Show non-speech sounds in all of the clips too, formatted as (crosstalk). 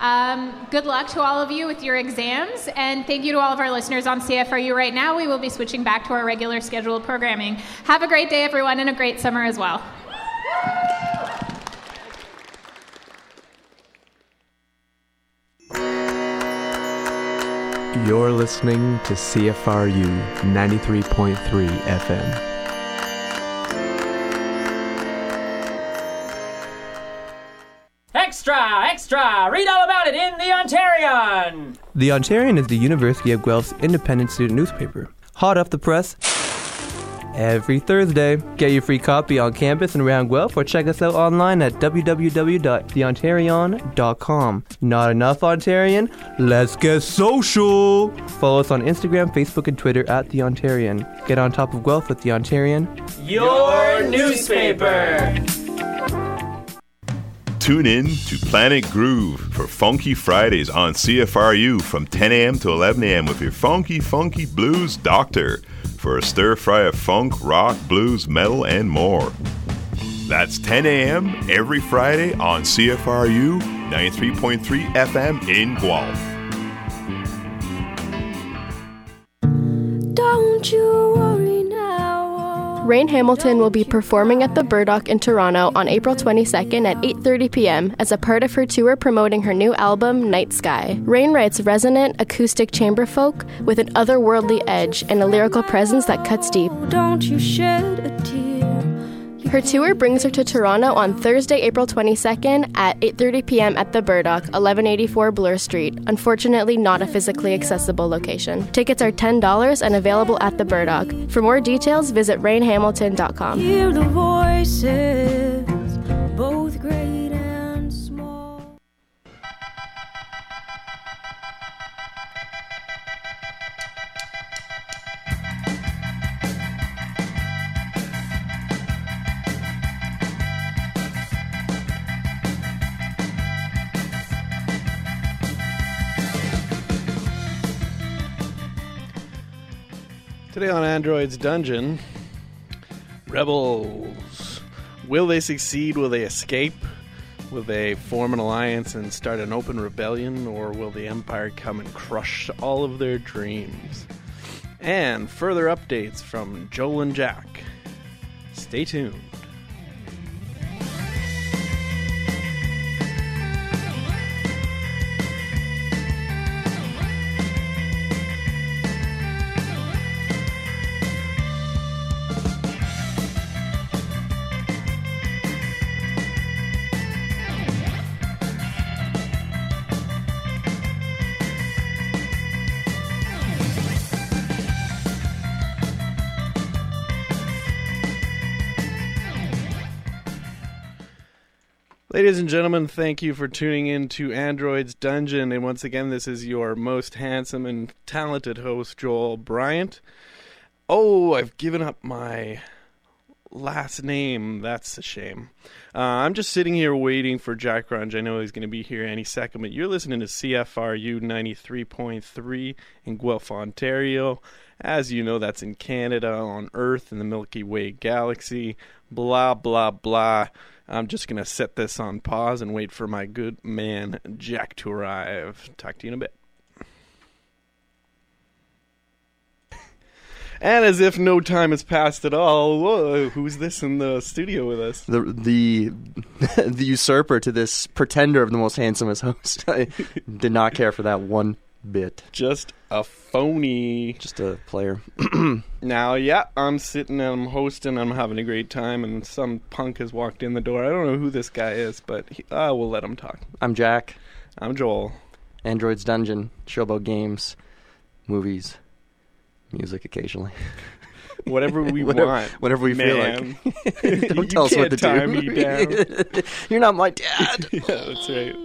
Um, good luck to all of you with your exams, and thank you to all of our listeners on CFRU right now. We will be switching back to our regular scheduled programming. Have a great day, everyone, and a great summer as well. You're listening to CFRU 93.3 FM. Extra! Extra! Read all about it in The Ontarian! The Ontarian is the University of Guelph's independent student newspaper. Hot off the press every Thursday. Get your free copy on campus and around Guelph or check us out online at www.theontarian.com. Not enough Ontarian? Let's get social! Follow us on Instagram, Facebook, and Twitter at The Ontarian. Get on top of Guelph with The Ontarian. Your newspaper! Tune in to Planet Groove for Funky Fridays on CFRU from 10 a.m. to 11 a.m. with your funky, funky blues doctor for a stir fry of funk, rock, blues, metal, and more. That's 10 a.m. every Friday on CFRU 93.3 FM in Guelph. Don't you worry. Rain Hamilton will be performing at the Burdock in Toronto on April 22nd at 8:30 p.m. as a part of her tour promoting her new album Night Sky. Rain writes resonant acoustic chamber folk with an otherworldly edge and a lyrical presence that cuts deep. Don't you shed a tear. Her tour brings her to Toronto on Thursday, April 22nd at 8:30 p.m. at the Burdock, 1184 Bloor Street. Unfortunately, not a physically accessible location. Tickets are $10 and available at the Burdock. For more details, visit rainhamilton.com. Android's Dungeon, rebels. Will they succeed? Will they escape? Will they form an alliance and start an open rebellion? Or will the Empire come and crush all of their dreams? And further updates from Joel and Jack. Stay tuned. And gentlemen, thank you for tuning in to Android's Dungeon. And once again, this is your most handsome and talented host, Joel Bryant. Oh, I've given up my last name. That's a shame. Uh, I'm just sitting here waiting for Jack Grunge. I know he's going to be here any second, but you're listening to CFRU 93.3 in Guelph, Ontario. As you know, that's in Canada, on Earth, in the Milky Way galaxy. Blah, blah, blah. I'm just going to set this on pause and wait for my good man Jack to arrive. Talk to you in a bit. And as if no time has passed at all, whoa, who's this in the studio with us? the the (laughs) the usurper to this pretender of the most handsomest host. (laughs) I did not care for that one bit. Just a phony. Just a player. (clears throat) Now, yeah, I'm sitting and I'm hosting. I'm having a great time, and some punk has walked in the door. I don't know who this guy is, but he, uh, we'll let him talk. I'm Jack. I'm Joel. Android's Dungeon. Show about games, movies, music occasionally. (laughs) Whatever we (laughs) Whatever- want. whatever we feel man. like. (laughs) You Don't tell us what to do. me down. You're not my dad. yeah, that's right.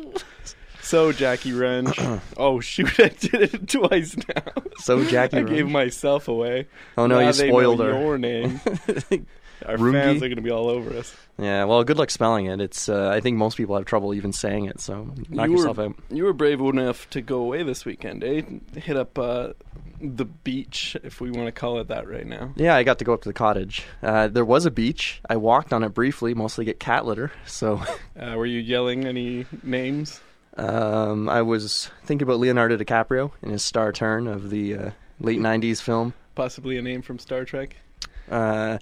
So, Jackie Runge. (clears throat) oh, shoot, I did it twice now. So Jackie (laughs) I gave myself away. Oh no, Now you spoiled her. your name. (laughs) Our Runge? fans are going to be all over us. Yeah, well, good luck spelling it. It's uh, I think most people have trouble even saying it, so knock you yourself were, out. You were brave enough to go away this weekend, eh? Hit up uh, the beach, if we want to call it that right now. Yeah, I got to go up to the cottage. Uh, there was a beach. I walked on it briefly, mostly get cat litter. So, Uh, were you yelling any names? Um, I was thinking about Leonardo DiCaprio in his star turn of the uh, late '90s film. Possibly a name from Star Trek. Uh,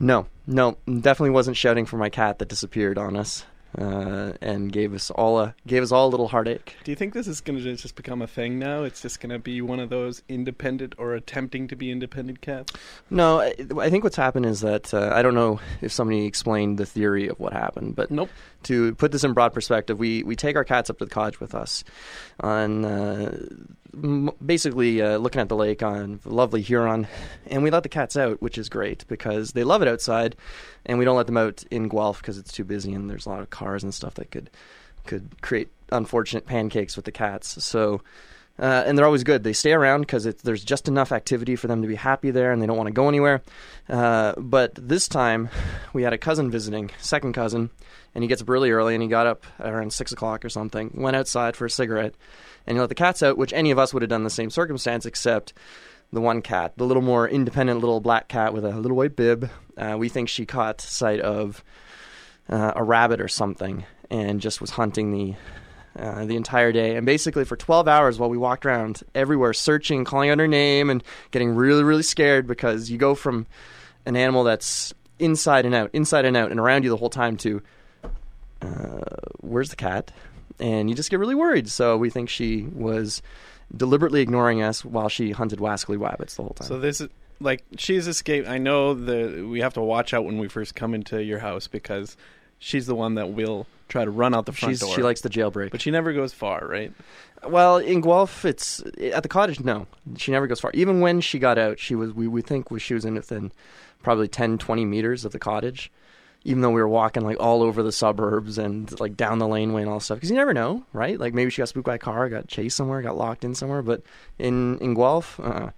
no, no, definitely wasn't shouting for my cat that disappeared on us uh, and gave us all a gave us all a little heartache. Do you think this is going to just become a thing now? It's just going to be one of those independent or attempting to be independent cats? No, I, I think what's happened is that uh, I don't know if somebody explained the theory of what happened, but Nope. to put this in broad perspective, we, we take our cats up to the cottage with us on uh, basically uh, looking at the lake on lovely Huron, and we let the cats out, which is great because they love it outside, and we don't let them out in Guelph because it's too busy and there's a lot of cars and stuff that could could create unfortunate pancakes with the cats. So. Uh, and they're always good. They stay around because there's just enough activity for them to be happy there, and they don't want to go anywhere. Uh, but this time, we had a cousin visiting, second cousin, and he gets up really early, and he got up around six o'clock or something, went outside for a cigarette, and he let the cats out, which any of us would have done in the same circumstance, except the one cat, the little more independent little black cat with a little white bib. Uh, we think she caught sight of uh, a rabbit or something, and just was hunting the uh, the entire day. And basically, for 12 hours while we walked around everywhere, searching, calling out her name, and getting really, really scared because you go from an animal that's inside and out, inside and out, and around you the whole time to uh, where's the cat? And you just get really worried. So we think she was deliberately ignoring us while she hunted wascally rabbits the whole time. So this is like she's escaped. I know that we have to watch out when we first come into your house because she's the one that will try to run out the front She's, door. she likes the jailbreak. but she never goes far, right? Well, in Guelph, it's at the cottage. No, she never goes far. Even when she got out, she was we we think she was in within probably 10, 20 meters of the cottage. Even though we were walking like all over the suburbs and like down the laneway and all stuff, because you never know, right? Like maybe she got spooked by a car, got chased somewhere, got locked in somewhere. But in in Guelph, uh,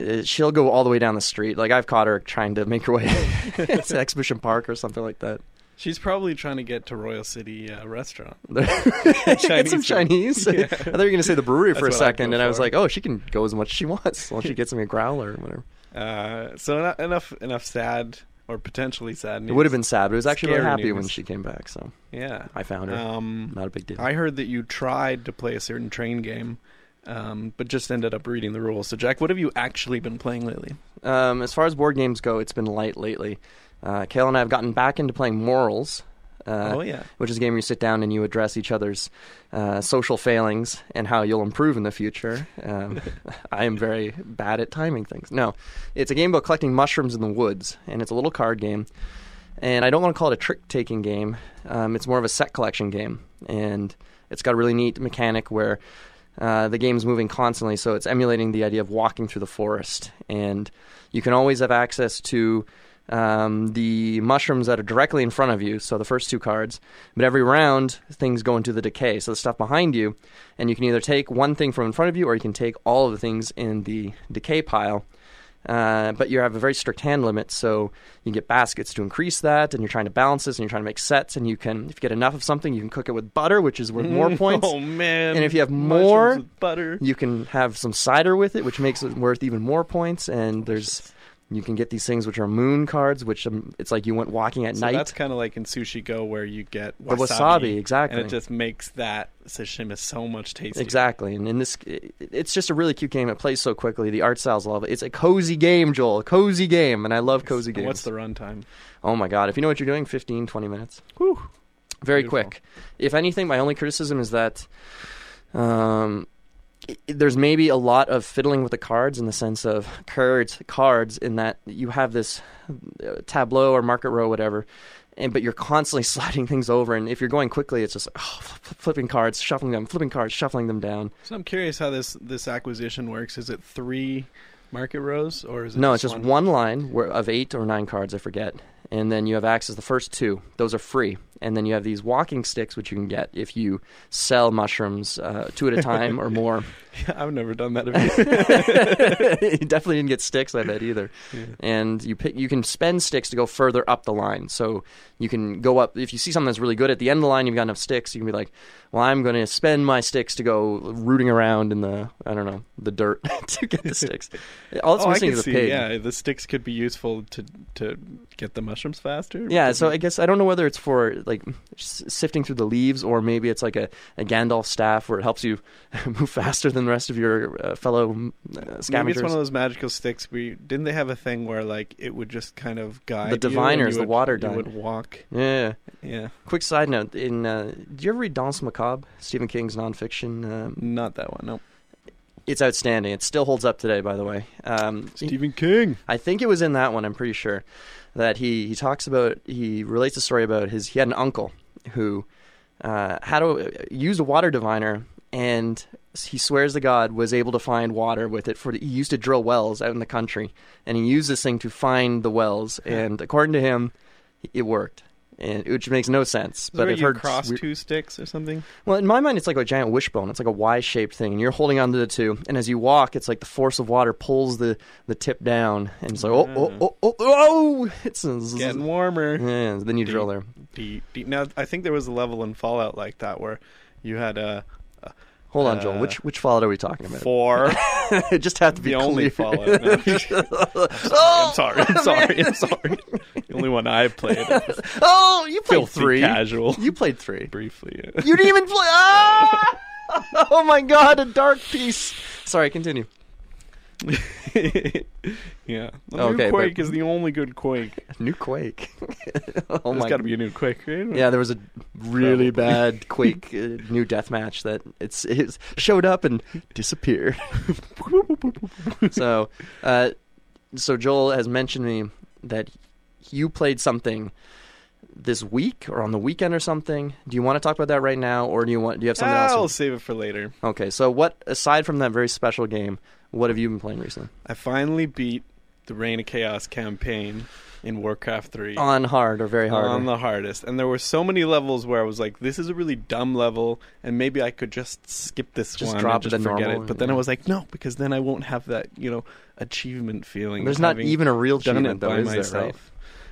uh, she'll go all the way down the street. Like I've caught her trying to make her way (laughs) to Exhibition Park or something like that. She's probably trying to get to Royal City uh, Restaurant. (laughs) Get some. Chinese. (laughs) Yeah. (laughs) I thought you were going to say the brewery for a second, and I was like, oh, she can go as much as she wants. Well, she gets me a growler or whatever. Uh, so eno- enough enough sad or potentially sad news. It would have been sad, but I was actually really Scary happy when she came back. So Yeah. I found her. Um, Not a big deal. I heard that you tried to play a certain train game, um, but just ended up reading the rules. So, Jack, what have you actually been playing lately? Um, as far as board games go, it's been light lately. Uh, Kayla and I have gotten back into playing Morels. Uh, oh yeah. which is a game where you sit down and you address each other's uh, social failings and how you'll improve in the future. Um, (laughs) I am very bad at timing things. No, it's a game about collecting mushrooms in the woods, and it's a little card game. And I don't want to call it a trick taking game. Um, it's more of a set collection game, and it's got a really neat mechanic where uh, the game's moving constantly, so it's emulating the idea of walking through the forest, and you can always have access to um, the mushrooms that are directly in front of you, so the first two cards. But every round, things go into the decay, so the stuff behind you, and you can either take one thing from in front of you, or you can take all of the things in the decay pile. Uh, but you have a very strict hand limit, so you get baskets to increase that, and you're trying to balance this, and you're trying to make sets, and you can, if you get enough of something, you can cook it with butter, which is worth more (laughs) points. Oh man. And if you have more, butter. You can have some cider with it, which makes it worth even more points. And there's, you can get these things which are moon cards, which um, it's like you went walking at So night. that's kind of like in Sushi Go, where you get The wasabi, wasabi, exactly. and it just makes that sashimi so much tastier. Exactly, and in this, it's just a really cute game. It plays so quickly. The art styles love it. It's a cozy game, Joel. A cozy game, and I love cozy games. What's the runtime? Oh my god! If you know what you're doing, 15, 20 minutes. Whew. Very Beautiful. quick. If anything, my only criticism is that um, there's maybe a lot of fiddling with the cards in the sense of cards, cards. In that you have this uh, tableau or market row, whatever. And, but you're constantly (laughs) sliding things over, and if you're going quickly, it's just oh, flipping cards, shuffling them, flipping cards, shuffling them down. So I'm curious how this this acquisition works. Is it three market rows, or is it No, just it's just one, line where, of eight or nine cards, I forget. And then you have access the first two. Those are free. And then you have these walking sticks, which you can get if you sell mushrooms uh, two at a time or more. (laughs) I've never done that. (laughs) Before. You definitely didn't get sticks, I bet either. And you pick, you can spend sticks to go further up the line. So you can go up if you see something that's really good at the end of the line. You've got enough sticks. You can be like, "Well, I'm going to spend my sticks to go rooting around in the I don't know the dirt (laughs) to get the sticks." All it's oh, missing is a pig. Yeah, the sticks could be useful to to get the mushrooms. Mushrooms faster. Yeah, so I guess I don't know whether it's for like sifting through the leaves or maybe it's like a, a Gandalf staff where it helps you (laughs) move faster than the rest of your uh, fellow uh, Maybe scavengers. it's one of those magical sticks. Where you, didn't they have a thing where like it would just kind of guide The diviners, you the would- water you dine. would walk. yeah. Yeah, Quick side note: In uh, do you ever read Danse Macabre, Stephen King's nonfiction? Um, not that one. No, it's outstanding. It still holds up today, by the way. Um, Stephen King. I think it was in that one. I'm pretty sure that he he talks about he relates a story about his he had an uncle who uh, had a used a water diviner and he swears to God was able to find water with it for he used to drill wells out in the country and he used this thing to find the wells and according to him it worked and which makes no sense But I've you heard cross two sticks or something. well, in my mind, it's like a giant wishbone. It's like a Y-shaped thing, and you're holding onto the two. And as you walk, it's like the force of water pulls the, the tip down, and it's like oh oh oh oh oh, it's Getting warmer. Yeah, then you drill there. Deep, deep. Now I think there was a level in Fallout like that where you had a Hold on, Joel. Uh, Which which Fallout are we talking about? four. (laughs) it just had to be the only clear. Fallout. (laughs) No. I'm sorry. I'm sorry. I'm sorry. The only one I've played. (laughs) oh, you played three. casual. You played three. Briefly. Yeah. You didn't even play. Ah! oh my God, a dark piece. Sorry, continue. (laughs) yeah. The Okay, new but- Quake is the only good Quake. (laughs) New Quake. (laughs) oh There's my got to be a new Quake, right? Yeah, there was a really Probably. bad Quake uh, new deathmatch that it's it showed up and disappeared. so, uh, so Joel has mentioned me that you played something this week or on the weekend or something. Do you want to talk about that right now, or do you want do you have something else? I'll else? save it for later. Okay, so what aside from that very special game, what have you been playing recently? I finally beat the Reign of Chaos campaign in Warcraft 3. On hard or very hard? on the hardest. And there were so many levels where I was like, this is a really dumb level, and maybe I could just skip this Just one drop just forget normal it. But and- then I was like, no, because then I won't have that, you know, achievement feeling. There's not even a real achievement though, by is there? myself. Right?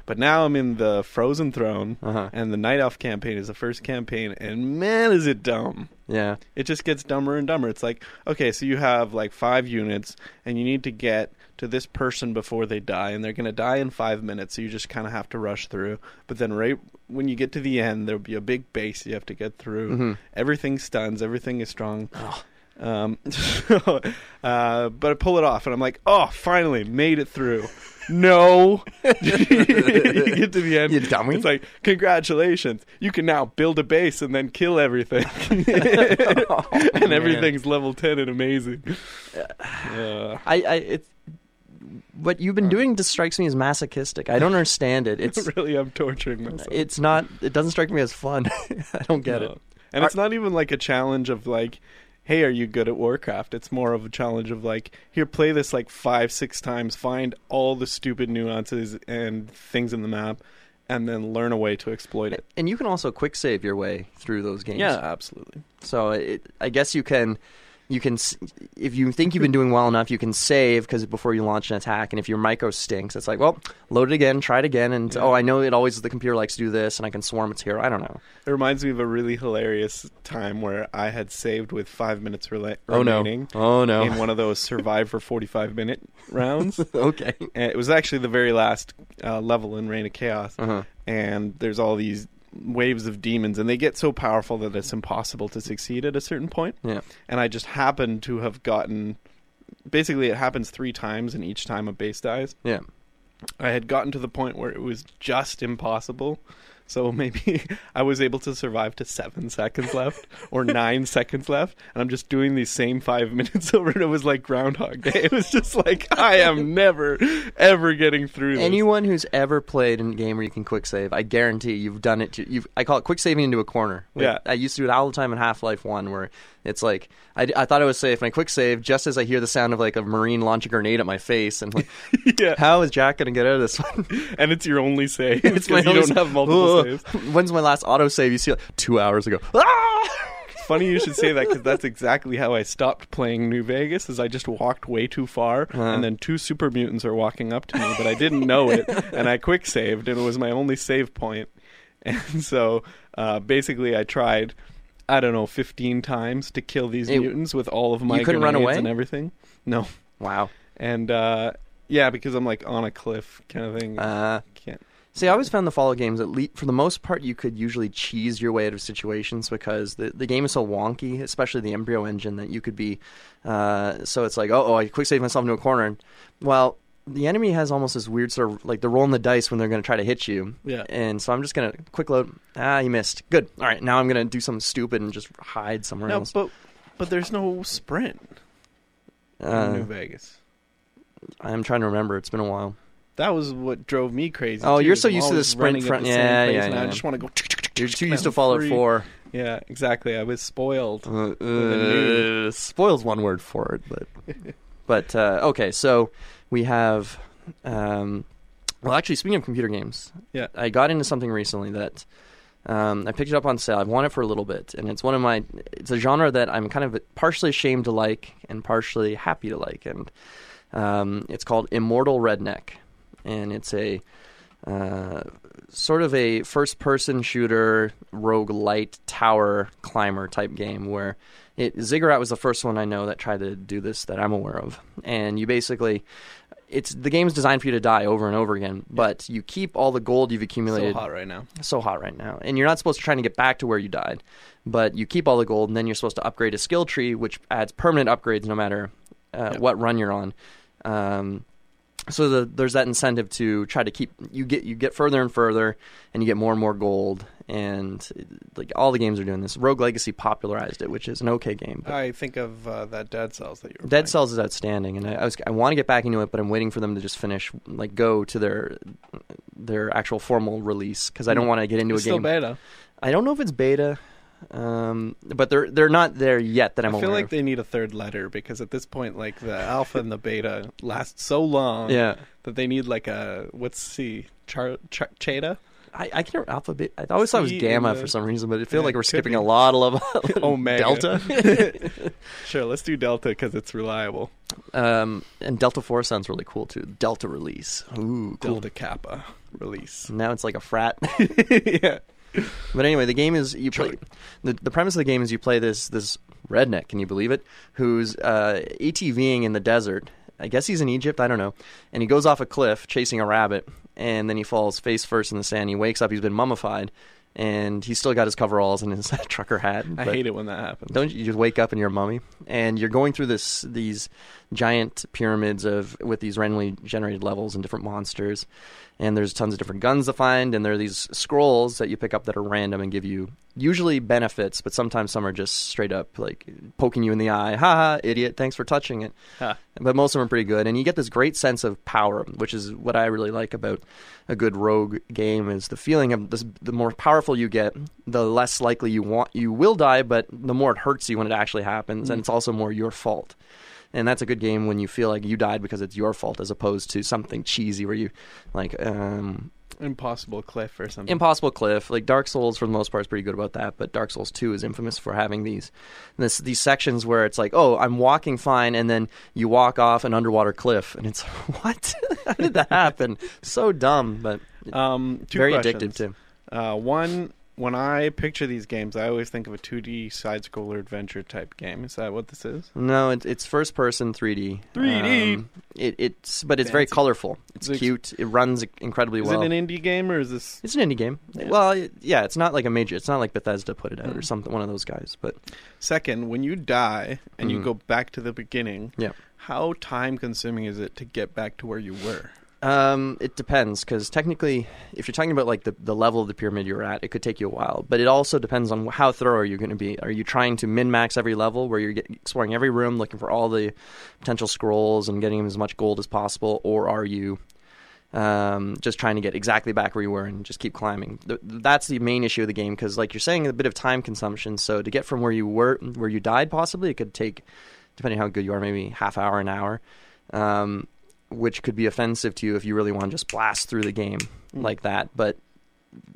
But now I'm in the Frozen Throne, Uh-huh. and the Night Elf campaign is the first campaign, and man, is it dumb. Yeah. It just gets dumber and dumber. It's like, okay, so you have like five units, and you need to get to this person before they die, and they're going to die in five minutes, so you just kind of have to rush through. But then, right when you get to the end, there'll be a big base you have to get through. Mhm. Everything stuns, everything is strong. Um, (laughs) uh, but I pull it off, and I'm like, oh, finally, made it through. No, (laughs) you get to the end. You dummy. It's like, congratulations, you can now build a base and then kill everything, (laughs) (laughs) Oh, and man. everything's level ten and amazing. Uh, I, I it, what you've been doing just strikes me as masochistic. I don't understand it. It's really, I'm torturing myself. it's not. It doesn't strike me as fun. I don't get No. it. And it's not even like a challenge of like, hey, are you good at Warcraft? It's more of a challenge of like, here, play this like five, six times, find all the stupid nuances and things in the map, and then learn a way to exploit it. And you can also quick save your way through those games. Yeah, absolutely. So it, I guess you can, you can, if you think you've been doing well enough, you can save because before you launch an attack. And if your micro stinks, it's like, well, load it again, try it again, and Yeah. oh, I know it always the computer likes to do this, and I can swarm its here. I don't know. It reminds me of a really hilarious time where I had saved with five minutes rela- Oh no! Oh no! in one of those survive for 45 minute rounds. (laughs) okay. And it was actually the very last uh, level in Reign of Chaos. Uh-huh. and there's all these waves of demons and they get so powerful that it's impossible to succeed at a certain point Yeah. and i just happened to have gotten basically it happens three times and each time a base dies Yeah. i had gotten to the point where it was just impossible so (laughs) maybe i was able to survive to seven seconds left or (laughs) nine seconds left and i'm just doing these same five (laughs) minutes over and it was like groundhog day it was just like i am never ever getting through this. Anyone who's ever played in a game where you can quick save, I guarantee you've done it. To, you've I call it quick saving into a corner. Yeah. I used to do it all the time in Half Life One, where it's like I, I thought I was safe, and I quick save just as I hear the sound of like a marine launch a grenade at my face, and like, yeah how is Jack gonna get out of this one? and it's your only save. it's my you only don't have multiple When's my last autosave? You see, like two hours ago. Ah! (laughs) (laughs) Funny you should say that because that's exactly how I stopped playing New Vegas. Is I just walked way too far, Uh-huh. and then two super mutants are walking up to me, but I didn't know it, (laughs) and I quick saved, and it was my only save point. And so uh, basically, I tried. I don't know, fifteen times to kill these Hey, mutants with all of my you couldn't run away? and everything. No, Wow. and uh, yeah, because I'm like on a cliff kind of thing. Uh. See, I always found the Fallout games, at least for the most part, you could usually cheese your way out of situations because the, the game is so wonky, especially the Gamebryo engine, that you could be. Uh, so it's like, oh, oh, I quick save myself into a corner. And, well, the enemy has almost this weird sort of like they're rolling the dice when they're going to try to hit you. Yeah. And so I'm just going to quick load. Ah, you missed. Good. All right, now I'm going to do something stupid and just hide somewhere No, else. but but there's no sprint in Uh, New Vegas. I'm trying to remember. It's been a while. That was what drove me crazy. Oh, too, you're so used to the sprint front- the same yeah, yeah, I just want to go. You're too used to Fallout free. 4. Yeah, exactly. I was spoiled. Uh, uh, spoils one word for it, but (laughs) but uh, okay. So we have. Um, well, actually, speaking of computer games, Yeah. I got into something recently that um, I picked it up on sale. I've wanted it for a little bit, and it's one of my. It's a genre that I'm kind of partially ashamed to like and partially happy to like, and um, it's called Immortal Redneck, and it's a uh, sort of a first-person shooter, rogue-lite tower climber type game where it Ziggurat was the first one I know that tried to do this that I'm aware of, and you basically. It's the game's designed for you to die over and over again, but you keep all the gold you've accumulated. So hot right now. so hot right now. And you're not supposed to try to get back to where you died, but you keep all the gold, and then you're supposed to upgrade a skill tree, which adds permanent upgrades no matter uh, Yep. what run you're on. Um, so the, there's that incentive to try to keep you get you get further and further, and you get more and more gold. And like all the games are doing this. Rogue Legacy popularized it, which is an okay game. I think of uh, that Dead Cells that you were Dead playing. Cells is outstanding, and I, I I want to get back into it, but I'm waiting for them to just finish, like go to their their actual formal release because I don't Mm. want to get into It's a still game. beta. I don't know if it's beta, um, but they're they're not there yet that I'm I feel like of. they need a third letter because at this point, like the alpha and the beta last so long yeah, that they need like a what's C Char, Char Cheta? I, I can't alphabet. I always thought it was gamma the- for some reason, but it feels Yeah, like we're skipping be. a lot of level. (laughs) Omega. Delta, (laughs) Sure, let's do Delta because it's reliable. um, and Delta Four sounds really cool too. Delta release. Ooh, cool. Delta Kappa release. Now it's like a frat. (laughs) yeah. (laughs) But anyway, the game is you play. The, the premise of the game is you play this this redneck. Can you believe it? Who's uh, ATVing in the desert. I guess he's in Egypt. I don't know. And he goes off a cliff chasing a rabbit, and then he falls face first in the sand. He wakes up. He's been mummified, and he's still got his coveralls and his (laughs) trucker hat. I hate it when that happens. don't you you just wake up and you're a mummy and you're going through this these giant pyramids of with these randomly generated levels and different monsters. And there's tons of different guns to find and there are these scrolls that you pick up that are random and give you usually benefits but sometimes some are just straight up like poking you in the eye. Ha ha, idiot. Thanks for touching it. Ha. but most of them are pretty good. And you get this great sense of power which is what i really like about a good rogue game is the feeling of this, the more powerful you get the less likely you want you will die but the more it hurts you when it actually happens. And mm. it's also more your fault and that's a good game when you feel like you died because it's your fault as opposed to something cheesy where you like um Impossible cliff or something. Impossible Cliff, like Dark Souls for the most part is pretty good about that, but Dark Souls 2 is infamous for having these this these sections where it's like, "Oh, I'm walking fine," and then you walk off an underwater cliff and it's (laughs) what? How did that happen? so dumb, but um, very questions. addictive too. Uh, one, when I picture these games, I always think of a 2D side scroller adventure type game. Is that what this is? No, it, it's first person 3D. 3D. Um, it, it's but it's very colorful. It's Is cute. It runs incredibly Is well. Is it an indie game or is this? it's an indie game. Yeah. Well, it- yeah, it's not like a major. It's not like Bethesda put it out or Mm. something. One of those guys, but Second, when you die and you Mhm. go back to the beginning, Yeah. how time consuming is it to get back to where you were? Um, it depends because technically, if you're talking about like the, the level of the pyramid you're at, it could take you a while. But it also depends on how thorough you're you going to be. Are you trying to min max every level, where you're get, exploring every room, looking for all the potential scrolls and getting as much gold as possible, or are you um, just trying to get exactly back where you were and just keep climbing? Th- that's the main issue of the game because, like you're saying, a bit of time consumption. So to get from where you were, where you died, possibly it could take, depending how good you are, maybe half hour, an hour. Um, which could be offensive to you if you really want to just blast through the game like that. But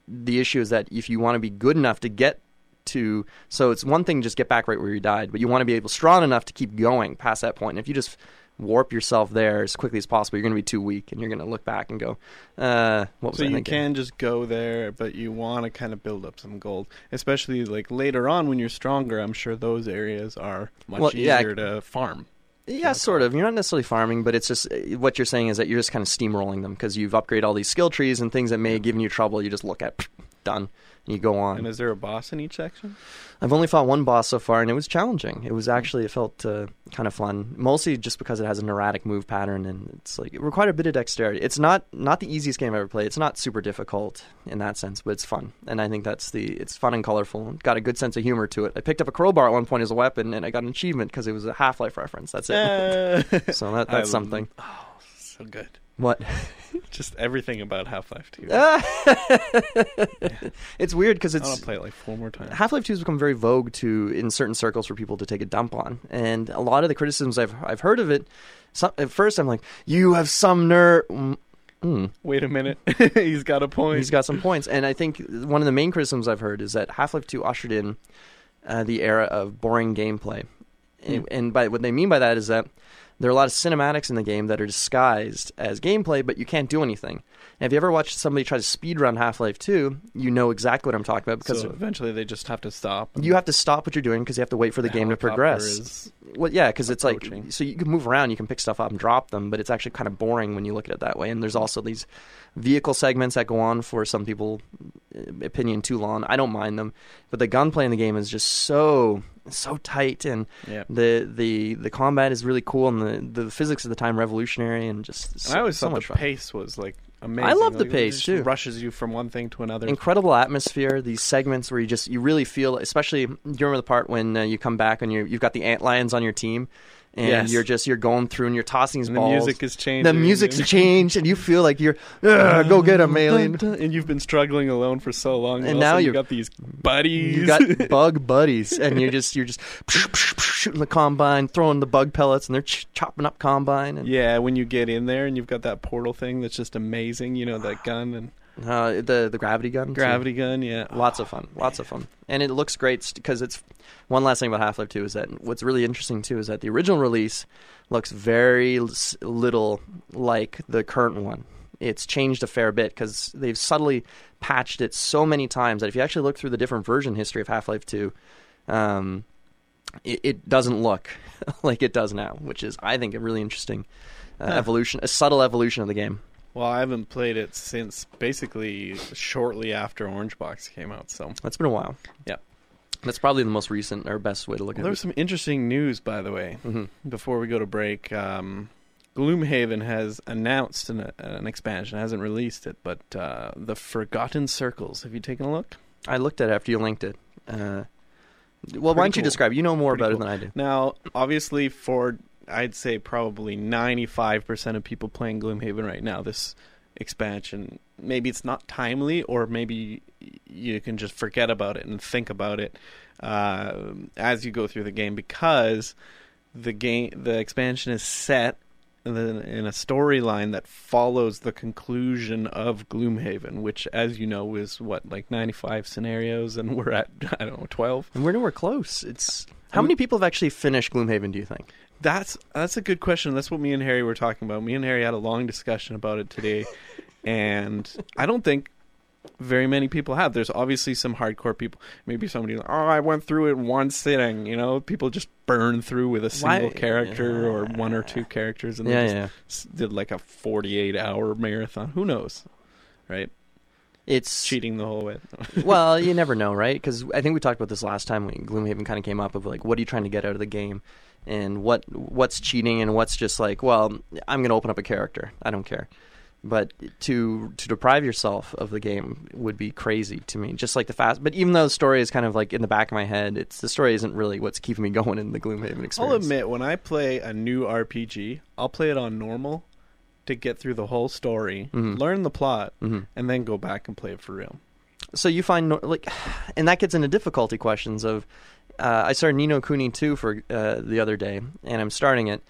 the issue is that if you want to be good enough to get to, so it's one thing to just get back right where you died, but you want to be able strong enough to keep going past that point. And if you just warp yourself there as quickly as possible, you're going to be too weak, and you're going to look back and go, uh, "What was So I you can just go there, but you want to kind of build up some gold, especially like later on when you're stronger. I'm sure those areas are much Well, yeah, easier to farm. Yeah, sort of. You're not necessarily farming, but it's just what you're saying is that you're just kind of steamrolling them because you've upgraded all these skill trees and things that may have given you trouble. You just look at done you go on. And is there a boss in each section? I've only fought one boss so far, and it was challenging. It was actually it felt uh, kind of fun, mostly just because it has an erratic move pattern, and it's like it required a bit of dexterity. It's not not the easiest game I've ever played. It's not super difficult in that sense, but it's fun, and I think that's the it's fun and colorful. and Got a good sense of humor to it. I picked up a crowbar at one point as a weapon, and I got an achievement because it was a Half Life reference. That's it. (laughs) So that, I that's something. Oh, so good. What? (laughs) Just everything about Half Life 2. (laughs) it's weird because it's to play it like four more times. Half Life Two has become very vogue to in certain circles for people to take a dump on, and a lot of the criticisms I've I've heard of it. Some, at first, I'm like, "You have some nerve." Mm, mm. Wait a minute. (laughs) He's got a point. He's got some points, and I think one of the main criticisms I've heard is that Half Life Two ushered in uh, the era of boring gameplay, and, and by what they mean by that is that there are a lot of cinematics in the game that are disguised as gameplay, but you can't do anything. And if you ever watched somebody try to speedrun Half Life 2, you know exactly what I'm talking about because so eventually they just have to stop. you have to stop what you're doing because you have to wait for the, game to progress. Well, yeah, because it's like so you can move around, you can pick stuff up and drop them, but it's actually kind of boring when you look at it that way. And there's also these vehicle segments that go on for some people, uh, opinion too long. I don't mind them, but the gunplay in the game is just so so tight, and Yeah. the the the combat is really cool, and the the physics of the time revolutionary, and just so, And I always so thought much the fun. pace was like amazing. I love the Like, it pace, just too. Rushes you from one thing to another. incredible atmosphere. These segments where you just you really feel, especially do you remember the part when uh, you come back and you you've got the ant lions on your team, and Yes. you're just you're going through and you're tossing these And the music is changing. The music's changed, and you feel like you're go get him, alien. And you've been struggling alone for so long. And all of a now you you're- got these buddies. You got (laughs) bug buddies, and you're just you're just (laughs) shooting the combine, throwing the bug pellets, and they're ch- chopping up combine. And yeah, when you get in there and you've got that portal thing that's just amazing. You know that gun and uh, the the gravity gun, too. gravity gun. Yeah, Lots of fun, lots of fun, and it looks great because it's. One last thing about Half Life Two is that what's really interesting too is that the original release looks very little like the current one. It's changed a fair bit because they've subtly patched it so many times that if you actually look through the different version history of Half Life Two, um, it, it doesn't look (laughs) like it does now, which is I think a really interesting uh, Huh. evolution, a subtle evolution of the game. Well, I haven't played it since basically shortly after Orange Box came out. So That's been a while. Yeah. That's probably the most recent or best way to look well, at there's it. There's some interesting news, by the way. hmm Before we go to break, um, Gloomhaven has announced an, an expansion. Hasn't released it, but uh, the Forgotten Circles. Have you taken a look? I looked at it after you linked it. Uh, well, why don't you describe? it? You know more Pretty about cool. it than I do. Now, obviously, for I'd say probably 95% of people playing Gloomhaven right now, this expansion maybe it's not timely, or maybe you can just forget about it and think about it uh, as you go through the game because the game the expansion is set in a- storyline that follows the conclusion of Gloomhaven, which, as you know, is what like 95 scenarios, and we're at (laughs) I don't know 12. And we're nowhere close. It's how many people have actually finished Gloomhaven? Do you think? That's that's a good question. That's what me and Harry were talking about. Me and Harry had a long discussion about it today, and I don't think very many people have. There's obviously some hardcore people. Maybe somebody, like, oh, I went through it in one sitting. You know, people just burn through with a single Why- character or one or two characters, and they yeah, just yeah. did like a 48 hour marathon. Who knows, right? It's Cheating the whole way. (laughs) well, you never know, right? Because I think we talked about this last time when Gloomhaven kind of came up of like, what are you trying to get out of the game, and what what's cheating and what's just like, well, I'm going to open up a character. I don't care. But to to deprive yourself of the game would be crazy to me. Just like the fast, but even though the story is kind of like in the back of my head, it's the story isn't really what's keeping me (laughs) going in the Gloomhaven experience. I'll admit, when I play a new RPG, I'll play it on normal to get through the whole story, Mhm. learn the plot, Mhm. and then go back and play it for real. so you find no- like (sighs) and that gets into difficulty questions of uh, i started Ni no Kuni 2 for uh, the other day and i'm starting it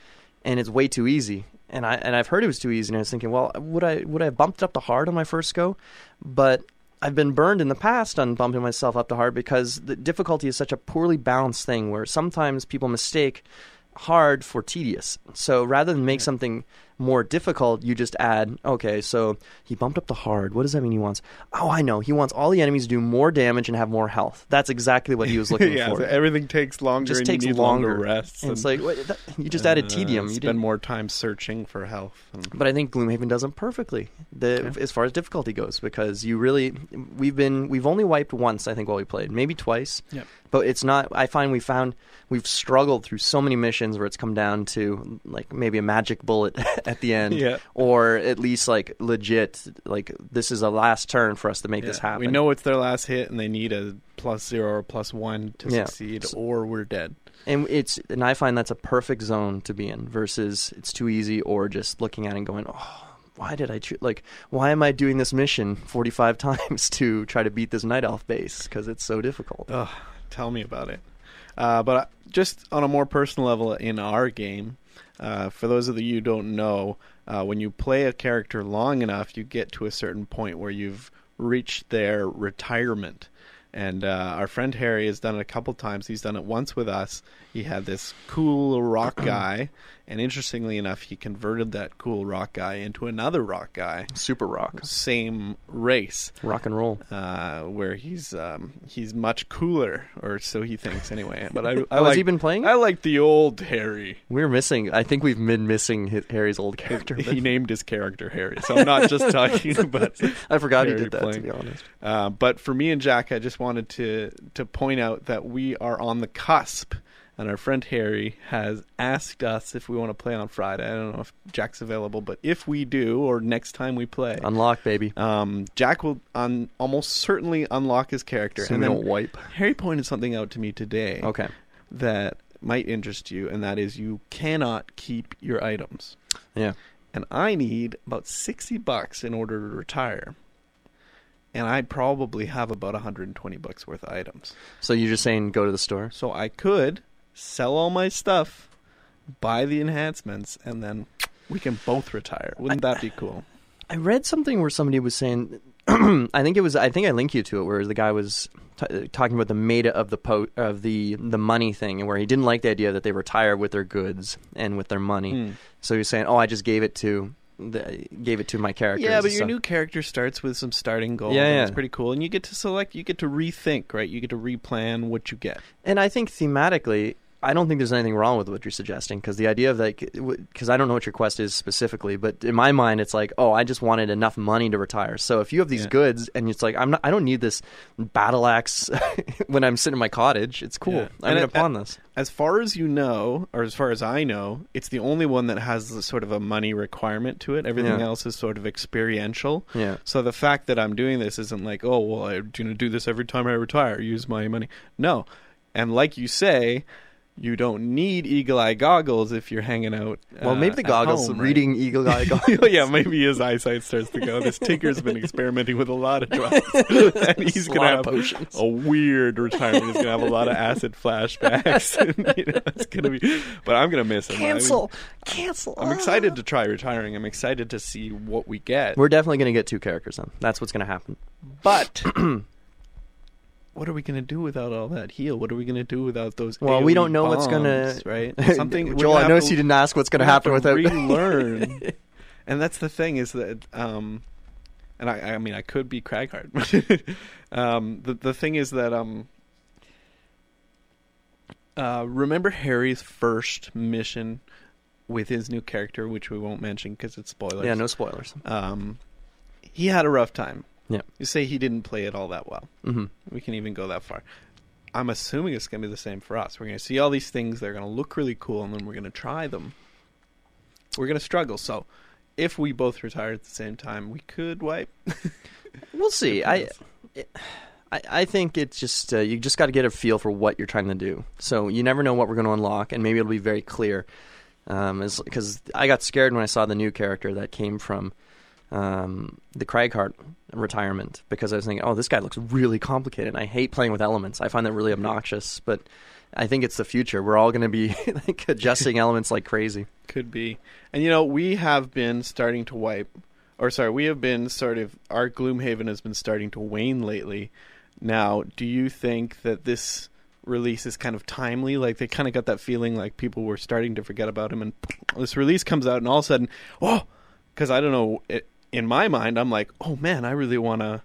and it's way too easy and i and i've heard it was too easy and i was thinking well would i would i have bumped up to hard on my first go but I've been burned in the past on bumping myself up to hard because the difficulty is such a poorly balanced thing where sometimes people mistake hard for tedious. So rather than make something more difficult, you just add, okay, so he bumped up the hard. What does that mean he wants? Oh, I know. He wants all the enemies to do more damage and have more health. That's exactly what he was looking (laughs) yeah, for. so everything takes longer. just and takes need longer. rests. And it's like, wait, that, you just added uh, tedium. You Spend more time searching for health. and- but I think Gloomhaven does it perfectly, the, Okay. as far as difficulty goes, because you really we've been we've only wiped once I think while we played, maybe twice. Yep. But it's not. I find we found we've struggled through so many missions where it's come down to like maybe a magic bullet (laughs) at the end, Yeah. or at least like legit like this is a last turn for us to make this happen. We know it's their last hit, and they need a plus zero or plus one to Yeah. succeed, or we're dead. and it's and I find that's a perfect zone to be in versus it's too easy or just looking at it and going, oh, why did I choo- like why am I doing this mission 45 (laughs) times to try to beat this night elf base because it's so difficult. Ugh, tell me about it. Uh, but just on a more personal level in our game, uh, for those of you who don't know, uh, when you play a character long enough, you get to a certain point where you've reached their retirement. And uh, our friend Harry has done it a couple times. He's done it once with us. He had this cool rock (clears throat) guy, and interestingly enough, he converted that cool rock guy into another rock guy, Super rock. same race Rock and roll. uh, where he's um, he's much cooler, or so he thinks anyway. But I, (laughs) I Oh, like has he been playing? I like the old Harry. We're missing. I think we've been missing hi- Harry's old character. (laughs) He named his character Harry, so I'm not just (laughs) talking about. I forgot he did that. To playing. be honest. Uh, but for me and Jack, I just wanted to to point out that we are on the cusp, and our friend Harry has asked us if we want to play on Friday. I don't know if Jack's available, but if we do, or next time we play, Unlock, baby. um, Jack will un- almost certainly unlock his character, So and then don't wipe. Harry pointed something out to me today Okay. that might interest you, and that is you cannot keep your items. Yeah. And I need about 60 bucks in order to retire. And I probably have about 120 bucks worth of items. So you're just saying go to the store? So I could sell all my stuff, buy the enhancements, and then we can both retire. Wouldn't that be cool? I read something where somebody was saying, (clears throat) I think it was, I think I linked you to it, where the guy was t- talking about the meta of the po- of the the money thing, and where he didn't like the idea that they retire with their goods and with their money. Hmm. So he was saying, "Oh, I just gave it to the, gave it to my character. Yeah, but your stuff. new character starts with some starting goals. Yeah, and yeah. It's pretty cool. And you get to select, you get to rethink, right? You get to replan what you get. And I think thematically, I don't think there's anything wrong with what you're suggesting because the idea of like, because I don't know what your quest is specifically, but in my mind, it's like, oh, I just wanted enough money to retire. So if you have these Yeah. goods and it's like, I'm not, I don't need this battle axe (laughs) when I'm sitting in my cottage. It's cool. Yeah. I'm And gonna pawn this. As far as you know, or as far as I know, it's the only one that has sort of a money requirement to it. Everything Yeah. else is sort of experiential. Yeah. So the fact that I'm doing this isn't like, oh, well, I'm going to do this every time I retire, use my money. No. And like you say, you don't need eagle eye goggles if you're hanging out. Well, uh, maybe the at goggles, home, right? reading eagle eye (laughs) goggles. yeah, maybe his eyesight starts to go. This tinker's been experimenting with a lot of drugs, (laughs) and he's gonna have potions. a weird retirement. He's gonna have a lot of acid flashbacks. (laughs) and, you know, it's gonna be, but I'm gonna miss him. I mean, Cancel. Cancel. I'm excited to try retiring. I'm excited to see what we get. We're definitely gonna get two characters then. That's what's gonna happen. But (clears throat) what are we gonna do without all that heal? What are we gonna do without those? Well, we don't know what's gonna bombs, right. (laughs) Something. Joel, I noticed to- you didn't ask what's we have happen to without relearn. (laughs) and that's the thing is that um and I, I mean I could be Cragheart. (laughs) um the the thing is that um uh remember Harry's first mission with his new character which we won't mention because it's spoilers. yeah, no spoilers. Um he had a rough time. Yeah. You say he didn't play it all that well. hmm We can even go that far. I'm assuming it's going to be the same for us. We're going to see all these things. They're going to look really cool, and then we're going to try them. We're going to struggle. So, if we both retire at the same time, we could wipe. (laughs) We'll see. I, I, I think it's just uh, you just got to get a feel for what you're trying to do. So you never know what we're going to unlock, and maybe it'll be very clear. Um, because I got scared when I saw the new character that came from um, the Cragheart retirement because I was thinking, oh, this guy looks really complicated. I hate playing with elements. I find that really obnoxious, but I think it's the future. We're all going to be (laughs) like adjusting elements like crazy. Could be. And you know, we have been starting to wipe, or sorry, we have been sort of, our Gloomhaven has been starting to wane lately. Now, do you think that this release is kind of timely. Like they kind of got that feeling like people were starting to forget about him, and this release comes out, and all of a sudden, oh, because I don't know, it, in my mind, I'm like, oh man, I really want to.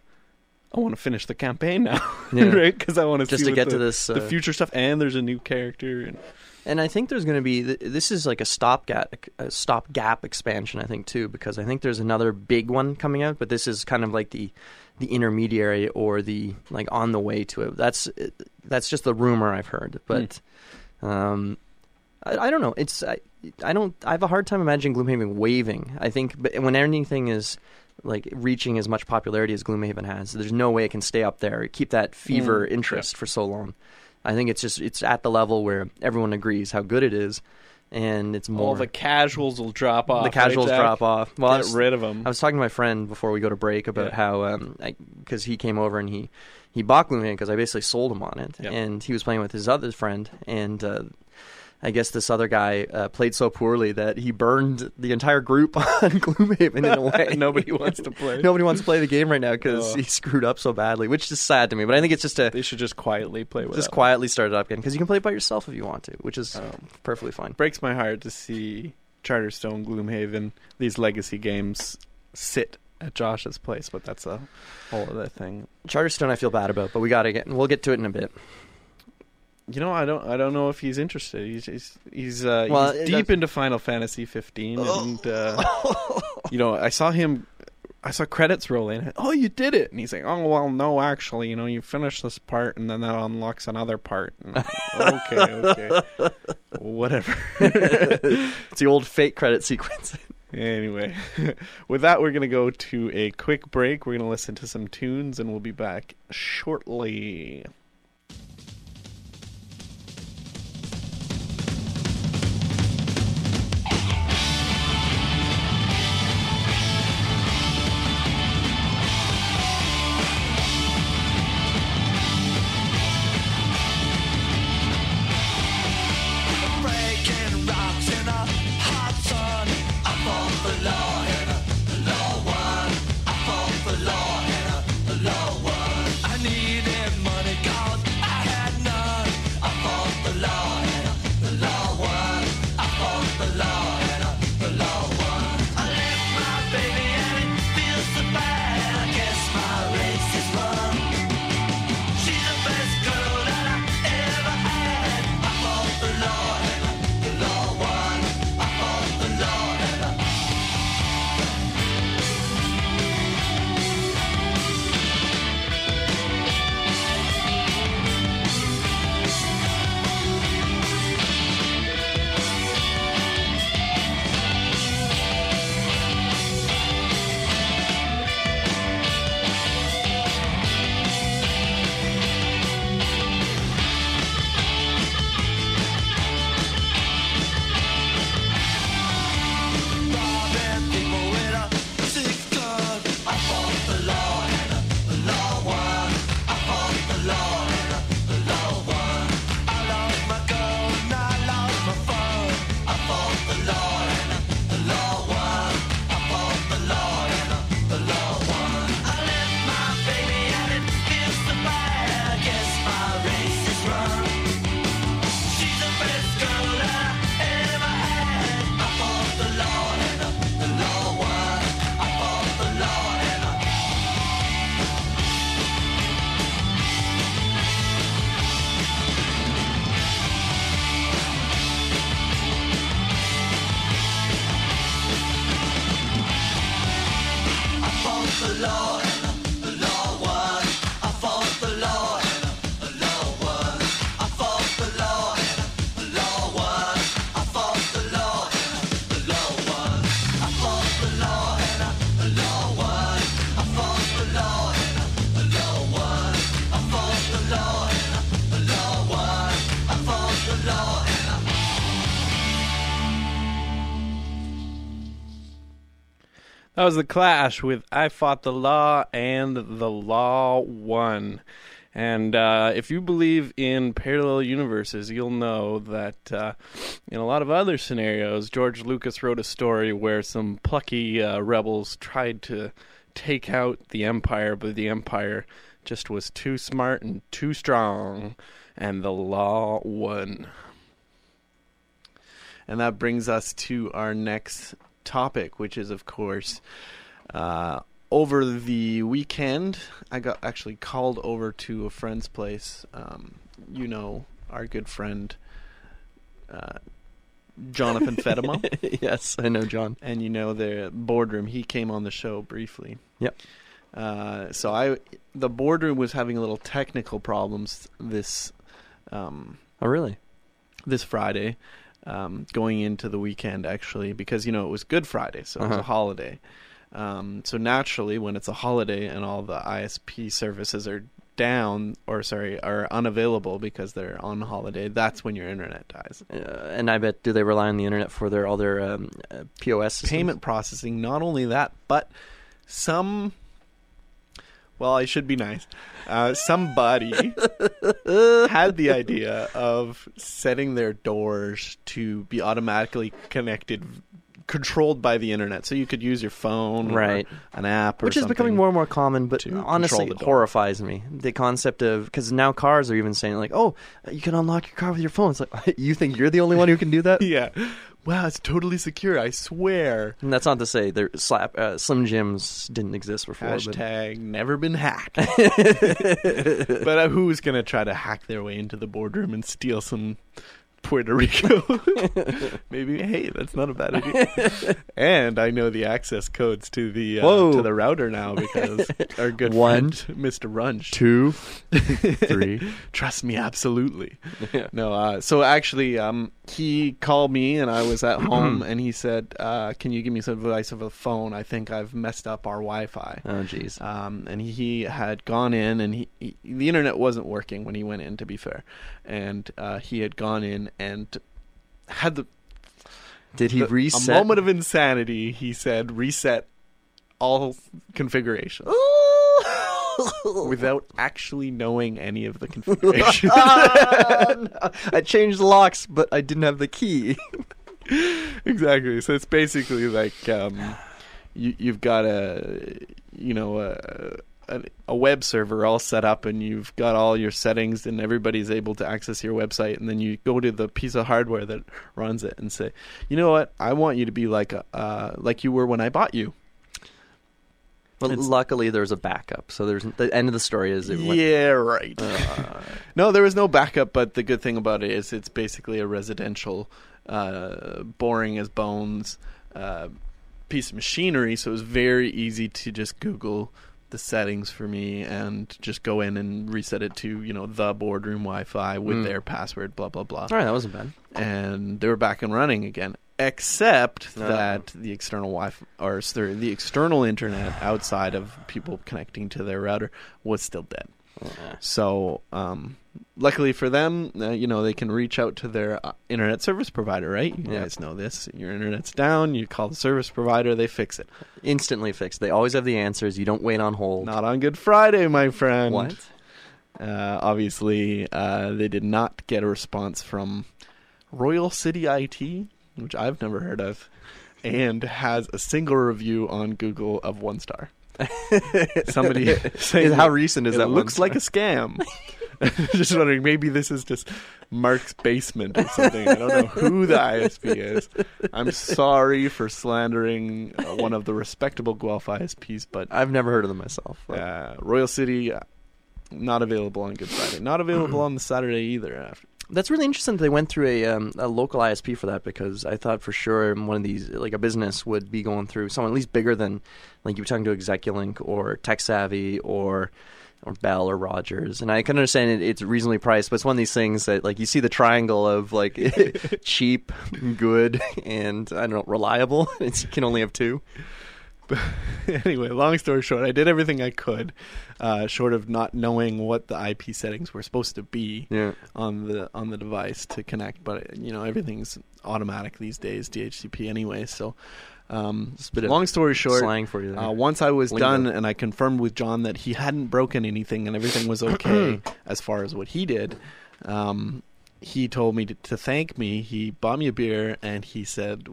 I want to finish the campaign now, (laughs) Yeah. right? Because I want to Just see to get the, to this, the uh, future stuff, and there's a new character. And And I think there's going to be this is like a stopgap a stopgap expansion. I think too because I think there's another big one coming out, but this is kind of like the the intermediary or the like on the way to it. That's that's just the rumor I've heard, but um, I, I don't know. It's I, I don't I have a hard time imagining Gloomhaven waving. I think but when anything is like reaching as much popularity as Gloomhaven has, there's no way it can stay up there, keep that fever Mm, interest for so long. I think it's just it's at the level where everyone agrees how good it is, and it's more all the casuals will drop off. the casuals right, drop off. Well, I Get was, rid of them. I was talking to my friend before we go to break about Yeah. how um because he came over and he he bought Gloomhaven because I basically sold him on it, Yep. and he was playing with his other friend, and uh, I guess this other guy uh, played so poorly that he burned the entire group (laughs) on Gloomhaven in a way. (laughs) Nobody wants to play. Nobody wants to play the game right now because Oh. he screwed up so badly, which is sad to me. But I think it's just a They should just quietly play with just quietly start it up again because you can play it by yourself if you want to, which is Um, perfectly fine. breaks my heart to see Charterstone, Gloomhaven, these legacy games sit at Josh's place, but that's a whole other thing. Charterstone, I feel bad about, but we got to get. We'll get to it in a bit. You know, I don't, I don't know if he's interested. He's, he's, he's, uh, Well, he's deep into Final Fantasy 15, and uh, (laughs) you know, I saw him. I saw credits rolling. Oh, you did it! And he's like, "Oh, well, no, actually, you know, you finish this part, and then that unlocks another part." Like, okay, okay, (laughs) whatever. (laughs) it's the old fake credit sequence. Anyway, with that, we're going to go to a quick break. We're going to listen to some tunes, and we'll be back shortly. That was the Clash with "I Fought the Law" and "The Law Won." And uh, if you believe in parallel universes, you'll know that uh, in a lot of other scenarios, George Lucas wrote a story where some plucky uh, rebels tried to take out the Empire, but the Empire just was too smart and too strong. and the law won. And that brings us to our next topic, which is, of course, uh, over the weekend, I got actually called over to a friend's place. Um, you know, our good friend, uh, Jonathan (laughs) Fedema. yes, I know John. And you know, the boardroom, he came on the show briefly. Yep. Uh, so I, the boardroom was having a little technical problems this, um, Oh, really? this Friday, um, going into the weekend actually, because you know it was Good Friday, so it was Uh-huh. a holiday. Um, so naturally, when it's a holiday and all the ISP services are down, or sorry, are unavailable because they're on holiday, that's when your internet dies. Uh, and I bet do they rely on the internet for their all their um, uh, POS systems? Payment processing. Not only that, but some. Well, I should be nice. Uh, somebody (laughs) had the idea of setting their doors to be automatically connected, controlled by the internet, so you could use your phone, or Right. an app, or which is becoming more and more common, but honestly door. horrifies me. The concept of because now cars are even saying like, "Oh, you can unlock your car with your phone." It's like (laughs) you think you're the only one who can do that? (laughs) yeah. Wow, it's totally secure. I swear. And that's not to say there slap uh, Slim Jims didn't exist before. but- Hashtag never been hacked. (laughs) but uh, who's gonna try to hack their way into the boardroom and steal some Puerto Rico? (laughs) Maybe. Hey, that's not a bad idea. (laughs) and I know the access codes to the uh, to the router now because our (laughs) good One, friend Mr. Runch. two, three. Trust me, absolutely. Yeah. No, uh, so actually, um, he called me and I was at (clears throat) home, and he said, uh, "Can you give me some advice of a phone? I think I've messed up our Wi-Fi." Oh, jeez. Um, and he had gone in, and he, he the internet wasn't working when he went in. To be fair, and uh, he had gone in and had the Did he the- reset? a moment of insanity. He said, "Reset all configurations." (laughs) Without actually knowing any of the (laughs) configurations. I changed the locks, but I didn't have the key. (laughs) exactly. So it's basically like um, you, you've got a, you know, a, a, a web server all set up, and you've got all your settings, and everybody's able to access your website. And then you go to the piece of hardware that runs it and say, you know what, I want you to be like a, uh, like you were when I bought you. Well, It's- luckily there's a backup, so there's the end of the story is it went- Yeah, right. Uh, (laughs) no, there was no backup, but the good thing about it is it's basically a residential, uh, boring as bones uh, piece of machinery. So it was very easy to just Google the settings for me and just go in and reset it to you know the boardroom Wi-Fi with Mm. their password, blah blah blah. all right, that wasn't bad. And they were back and running again. Except No. that the external Wi-Fi or sorry, the external internet outside of people connecting to their router was still dead. So, um, luckily for them, uh, you know, they can reach out to their uh, internet service provider, right? You Yeah. guys know this. Your internet's down, you call the service provider, they fix it. Instantly fixed. They always have the answers. You don't wait on hold. Not on Good Friday, my friend. What? Uh, obviously, uh, they did not get a response from Royal City IT, which I've never heard of, and has a single review on Google of one star. (laughs) Somebody (laughs) saying How recent is that looks star? like a scam. (laughs) just wondering, maybe this is just Mark's basement or something. I don't know who the ISP is. I'm sorry for slandering uh, one of the respectable Guelph ISPs, but I've never heard of them myself. uh, Royal City, uh, not available on Good Friday. Not available (clears throat) on the Saturday either. After. That's really interesting. that They went through a um, a local ISP for that because I thought for sure one of these like a business would be going through someone at least bigger than like you were talking to Execulink or TekSavvy or or Bell or Rogers. And I can understand it, it's reasonably priced, but it's one of these things that like you see the triangle of like (laughs) cheap, good, and I don't know reliable. (laughs) It's, you can only have two. (laughs) anyway, long story short, I did everything I could, uh, short of not knowing what the IP settings were supposed to be Yeah. on the on the device to connect. But you know, everything's automatic these days, DHCP anyway. So, um, long story short, slang for you. Uh, once I was Lingo. done and I confirmed with John that he hadn't broken anything and everything was okay (clears throat) as far as what he did, um, he told me to, to thank me. He bought me a beer and he said,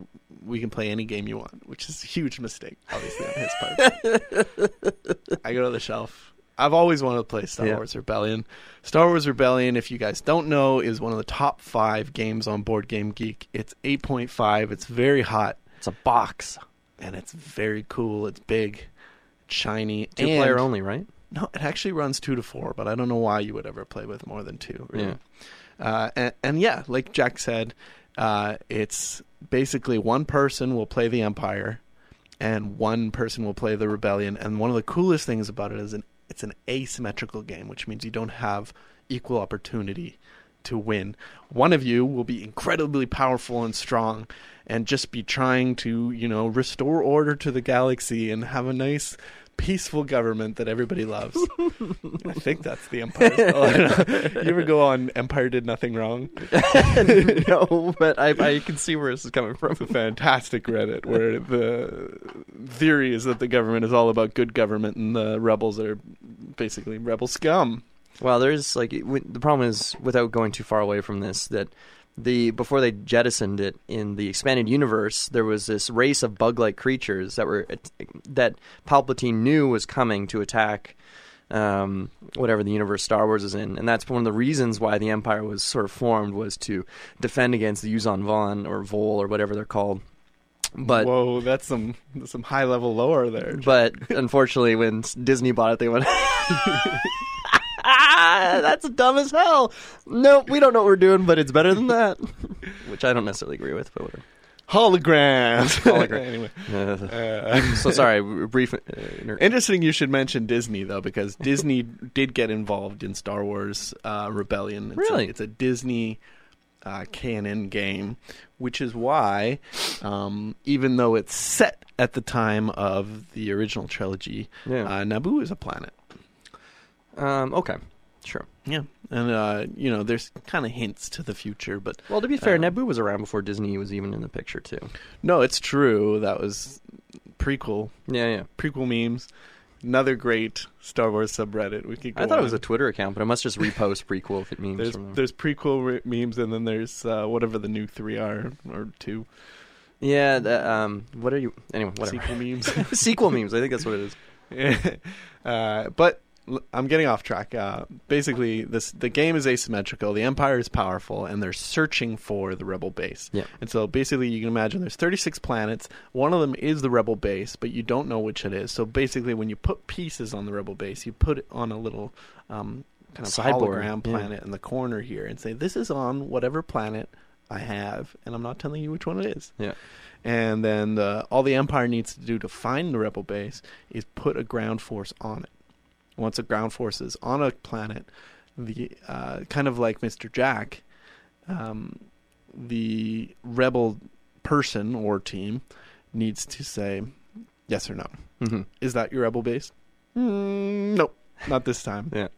"We can play any game you want," which is a huge mistake, obviously on his part. (laughs) I go to the shelf. I've always wanted to play Star Yeah. Wars Rebellion. Star Wars Rebellion, if you guys don't know, is one of the top five games on Board Game Geek. It's 8.5. It's very hot. It's a box. And it's very cool. It's big, shiny. Two and- player only, right? No, it actually runs two to four, but I don't know why you would ever play with more than two. Really. Yeah. Uh, and, and yeah, like Jack said, uh, it's basically one person will play the Empire, and one person will play the Rebellion. And one of the coolest things about it is an, it's an asymmetrical game, which means you don't have equal opportunity to win. One of you will be incredibly powerful and strong, and just be trying to, you know, restore order to the galaxy and have a nice. Peaceful government that everybody loves. I think that's the Empire. spell. (laughs) you ever go on Empire did nothing wrong? (laughs) no, but I, I can see where this is coming from. It's a fantastic Reddit where the theory is that the government is all about good government and the rebels are basically rebel scum. Well, there's like the problem is without going too far away from this that the before they jettisoned it in the expanded universe, there was this race of bug-like creatures that were that Palpatine knew was coming to attack um, whatever the universe Star Wars is in, and that's one of the reasons why the Empire was sort of formed was to defend against the Yuuzhan Vong or Vol or whatever they're called. But whoa, that's some that's some high level lore there. but unfortunately, when Disney bought it, they went, (laughs) (laughs) "That's dumb as hell." Nope, we don't know what we're doing, but it's better than that. (laughs) Which I don't necessarily agree with, but whatever. Holograms. (laughs) Hologram. anyway, Uh, uh, so sorry, brief. Uh, inter- Interesting you should mention Disney though, because Disney did get involved in Star Wars uh, Rebellion. It's Really? a, it's a Disney uh, canon game, which is why, um, even though it's set at the time of the original trilogy, Yeah. uh, Naboo is a planet. Um, okay, sure. Yeah, and uh, you know, there's kind of hints to the future, but Well, to be fair, Um, Naboo was around before Disney was even in the picture too. no, it's true. That was prequel, Yeah, yeah. prequel memes. Another great Star Wars subreddit. We could. Go I thought it was a Twitter account, but I must just repost prequel if it means There's there's prequel re- memes, and then there's uh, whatever the new three are or two Yeah, the, um, what are you? Anyway, whatever. sequel memes. (laughs) Sequel memes. I think that's what it is. (laughs) uh, but I'm getting off track. Uh, basically, this the game is asymmetrical. The Empire is powerful, and they're searching for the Rebel base. Yeah. And so basically, you can imagine there's 36 planets. One of them is the Rebel base, but you don't know which it is. So basically, when you put pieces on the Rebel base, you put it on a little um, kind of Sideboard, hologram yeah. planet in the corner here, and say this is on whatever planet I have, and I'm not telling you which one it is. Yeah. And then the, all the Empire needs to do to find the Rebel base is put a ground force on it. Once a ground force is on a planet, the uh, kind of like Mr. Jack, um, the Rebel person or team needs to say yes or no. hmm Is that your Rebel base? Mm, nope, not this time. (laughs) Yeah.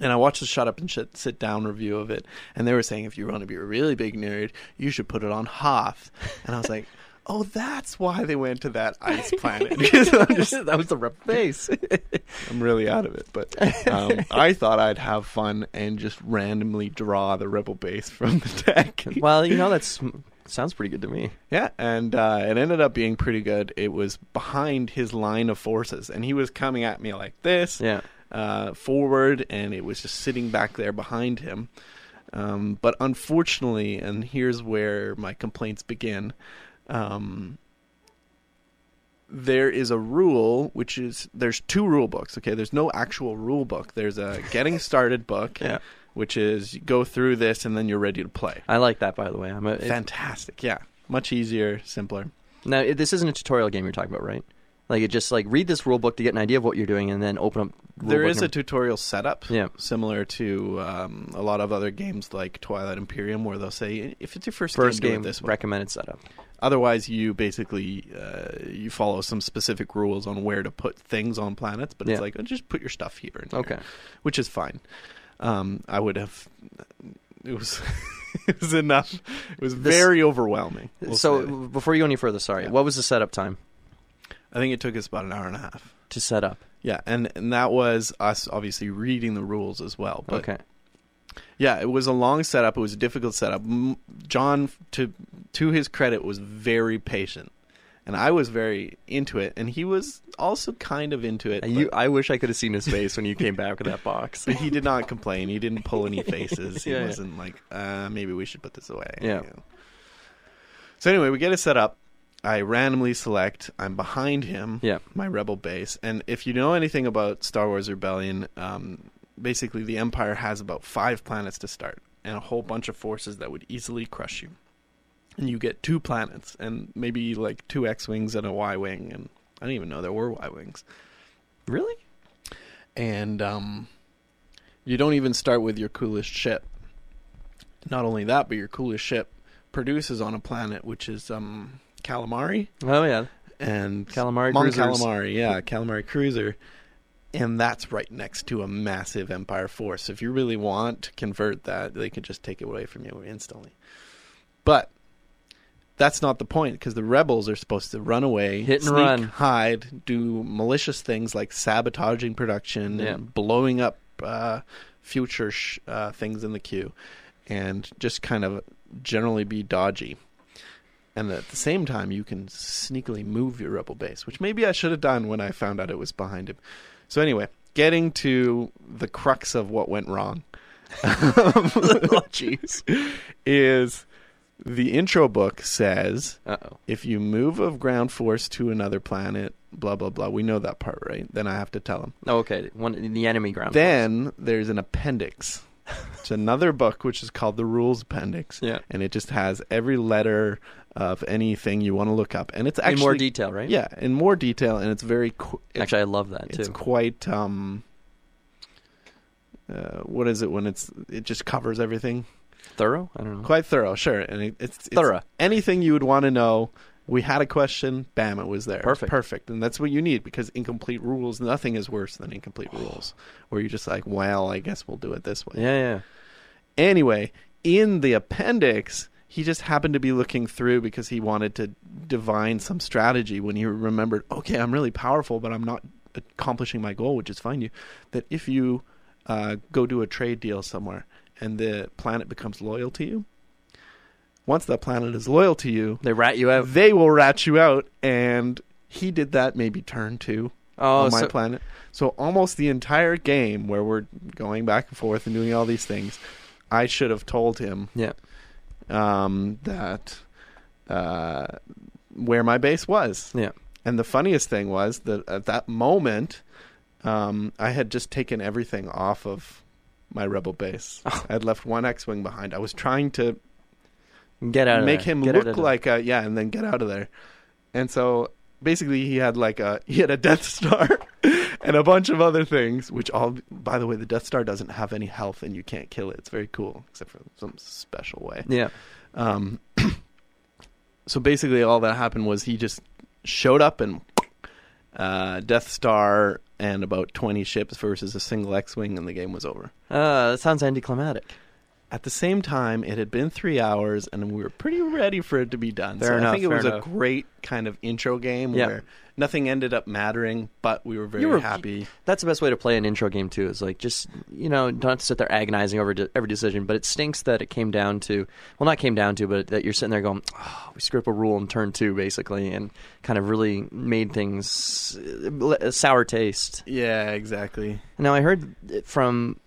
And I watched the Shut Up and Shit, Sit Down review of it, and they were saying if you want to be a really big nerd, you should put it on Hoth. And I was like, oh, that's why they went to that ice (laughs) planet. (laughs) I'm, just, that was the rep base. (laughs) I'm really out of it. But um, I thought I'd have fun and just randomly draw the Rebel base from the deck. well, you know that's sounds pretty good to me. Yeah, and uh, it ended up being pretty good. It was behind his line of forces, and he was coming at me like this. Yeah. uh, forward, and it was just sitting back there behind him. Um, but unfortunately, and here's where my complaints begin. Um, there is a rule, which is there's two rule books. Okay, there's no actual rule book. There's a (laughs) getting started book, Yeah. which is go through this and then you're ready to play. I like that, by the way. I'm a, Fantastic, yeah, much easier, simpler. now it, this isn't a tutorial game you're talking about, right? Like it just like read this rule book to get an idea of what you're doing, and then open up. rule There is a tutorial setup, Yeah. similar to um, a lot of other games like Twilight Imperium, where they'll say if it's your first, first game, game this way. recommended setup. Otherwise, you basically uh, you follow some specific rules on where to put things on planets, but Yeah. it's like oh, just put your stuff here, and here, Okay. which is fine. Um, I would have. (laughs) It was (laughs) it was enough. It was This- very overwhelming. we'll so before you go any further, sorry, Yeah. what was the setup time I think it took us about an hour and a half. to set up? Yeah, and and that was us obviously reading the rules as well. But okay. Yeah, it was a long setup. It was a difficult setup. John, to to his credit, was very patient, and I was very into it, and he was also kind of into it. You, I wish I could have seen his face when you came back with that (laughs) box. he did not complain. He didn't pull any faces. He (laughs) Yeah, yeah. wasn't like, uh, maybe we should put this away. Yeah. you know. So anyway, we get it set up. I randomly select. I'm behind him. Yeah. My rebel base. And if you know anything about Star Wars Rebellion, um, basically the Empire has about five planets to start, and a whole bunch of forces that would easily crush you. And you get two planets, and maybe like two X wings and a Y wing, and I didn't even know there were Y wings. Really? And um, you don't even start with your coolest ship. Not only that, but your coolest ship produces on a planet which is um, Calamari Oh yeah. and Calamari Mon. Calamari, yeah, Calamari cruiser, and that's right next to a massive Empire force. If you really want to convert that, they could just take it away from you instantly. But that's not the point because the rebels are supposed to run away, Hit and sneak, run. hide, do malicious things like sabotaging production Yeah. and blowing up uh, future sh- uh, things in the queue, and just kind of generally be dodgy. And at the same time, you can sneakily move your rebel base, which maybe I should have done when I found out it was behind him. So anyway, getting to the crux of what went wrong. (laughs) oh jeez. is the intro book says Uh oh. if you move a ground force to another planet, blah blah blah. We know that part, right? Then I have to tell them. Oh, okay. One the enemy ground. Then there's an appendix. It's another book which is called the Rules Appendix. Yeah. and it just has every letter of anything you want to look up, and it's in actually more detail, right? Yeah, in more detail, and it's very. Qu- it's, Actually, I love that too. it's quite. um uh, what is it when it's it just covers everything? Thorough? I don't know. quite thorough, sure. And it, it's, it's Thorough. Anything you would want to know. We had a question, bam, it was there. Perfect. perfect, and that's what you need because incomplete rules. Nothing is worse than incomplete (sighs) rules, where you're just like, well, I guess we'll do it this way. Yeah, yeah. Anyway, in the appendix, he just happened to be looking through because he wanted to divine some strategy when he remembered, okay, I'm really powerful, but I'm not accomplishing my goal, which is find you. That if you uh, go do a trade deal somewhere and the planet becomes loyal to you, once that planet is loyal to you, They rat you out. they will rat you out. And he did that maybe turn two Oh, on my so, planet. So almost the entire game where we're going back and forth and doing all these things, I should have told him yeah. um, that uh, where my base was. Yeah. And the funniest thing was that at that moment, um, I had just taken everything off of my rebel base. Oh. I had left one X-wing behind. I was trying to Get out of make there. him Get look like a yeah, and then get out of there. And so basically, he had like a (laughs) he had a Death Star (laughs) and a bunch of other things. Which all, by the way, the Death Star doesn't have any health, and you can't kill it. It's very cool, except for some special way. Yeah. Um, (clears throat) so basically, all that happened was he just showed up and uh, Death Star and about twenty ships versus a single X-wing, and the game was over. Uh, that sounds anticlimactic. At the same time, it had been three hours, and we were pretty ready for it to be done. Fair so enough, I think it was enough. a great kind of intro game Yeah. where nothing ended up mattering, but we were very were- happy. That's the best way to play an intro game too. Is like just you know don't have to sit there agonizing over de- every decision. But it stinks that it came down to well, not came down to, but that you're sitting there going, oh, we screwed up a rule in turn two basically, and kind of really made things uh, sour taste. Yeah, exactly. Now I heard from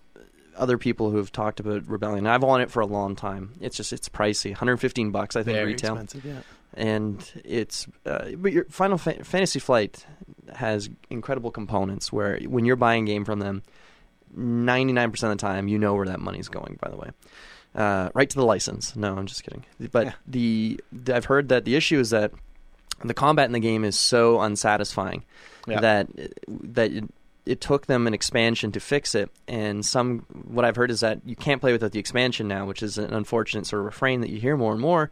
other people who have talked about Rebellion. I've wanted it for a long time. It's just it's pricey, 115 bucks I think Very retail expensive, yeah. and it's uh, but your Final Fa- Fantasy Flight has incredible components where when you're buying a game from them, 99% of the time you know where that money's going. By the way, uh, right to the license. No, I'm just kidding. But Yeah. the, the I've heard that the issue is that the combat in the game is so unsatisfying Yeah. that that it, took them an expansion to fix it. And some what I've heard is that you can't play without the expansion now, which is an unfortunate sort of refrain that you hear more and more.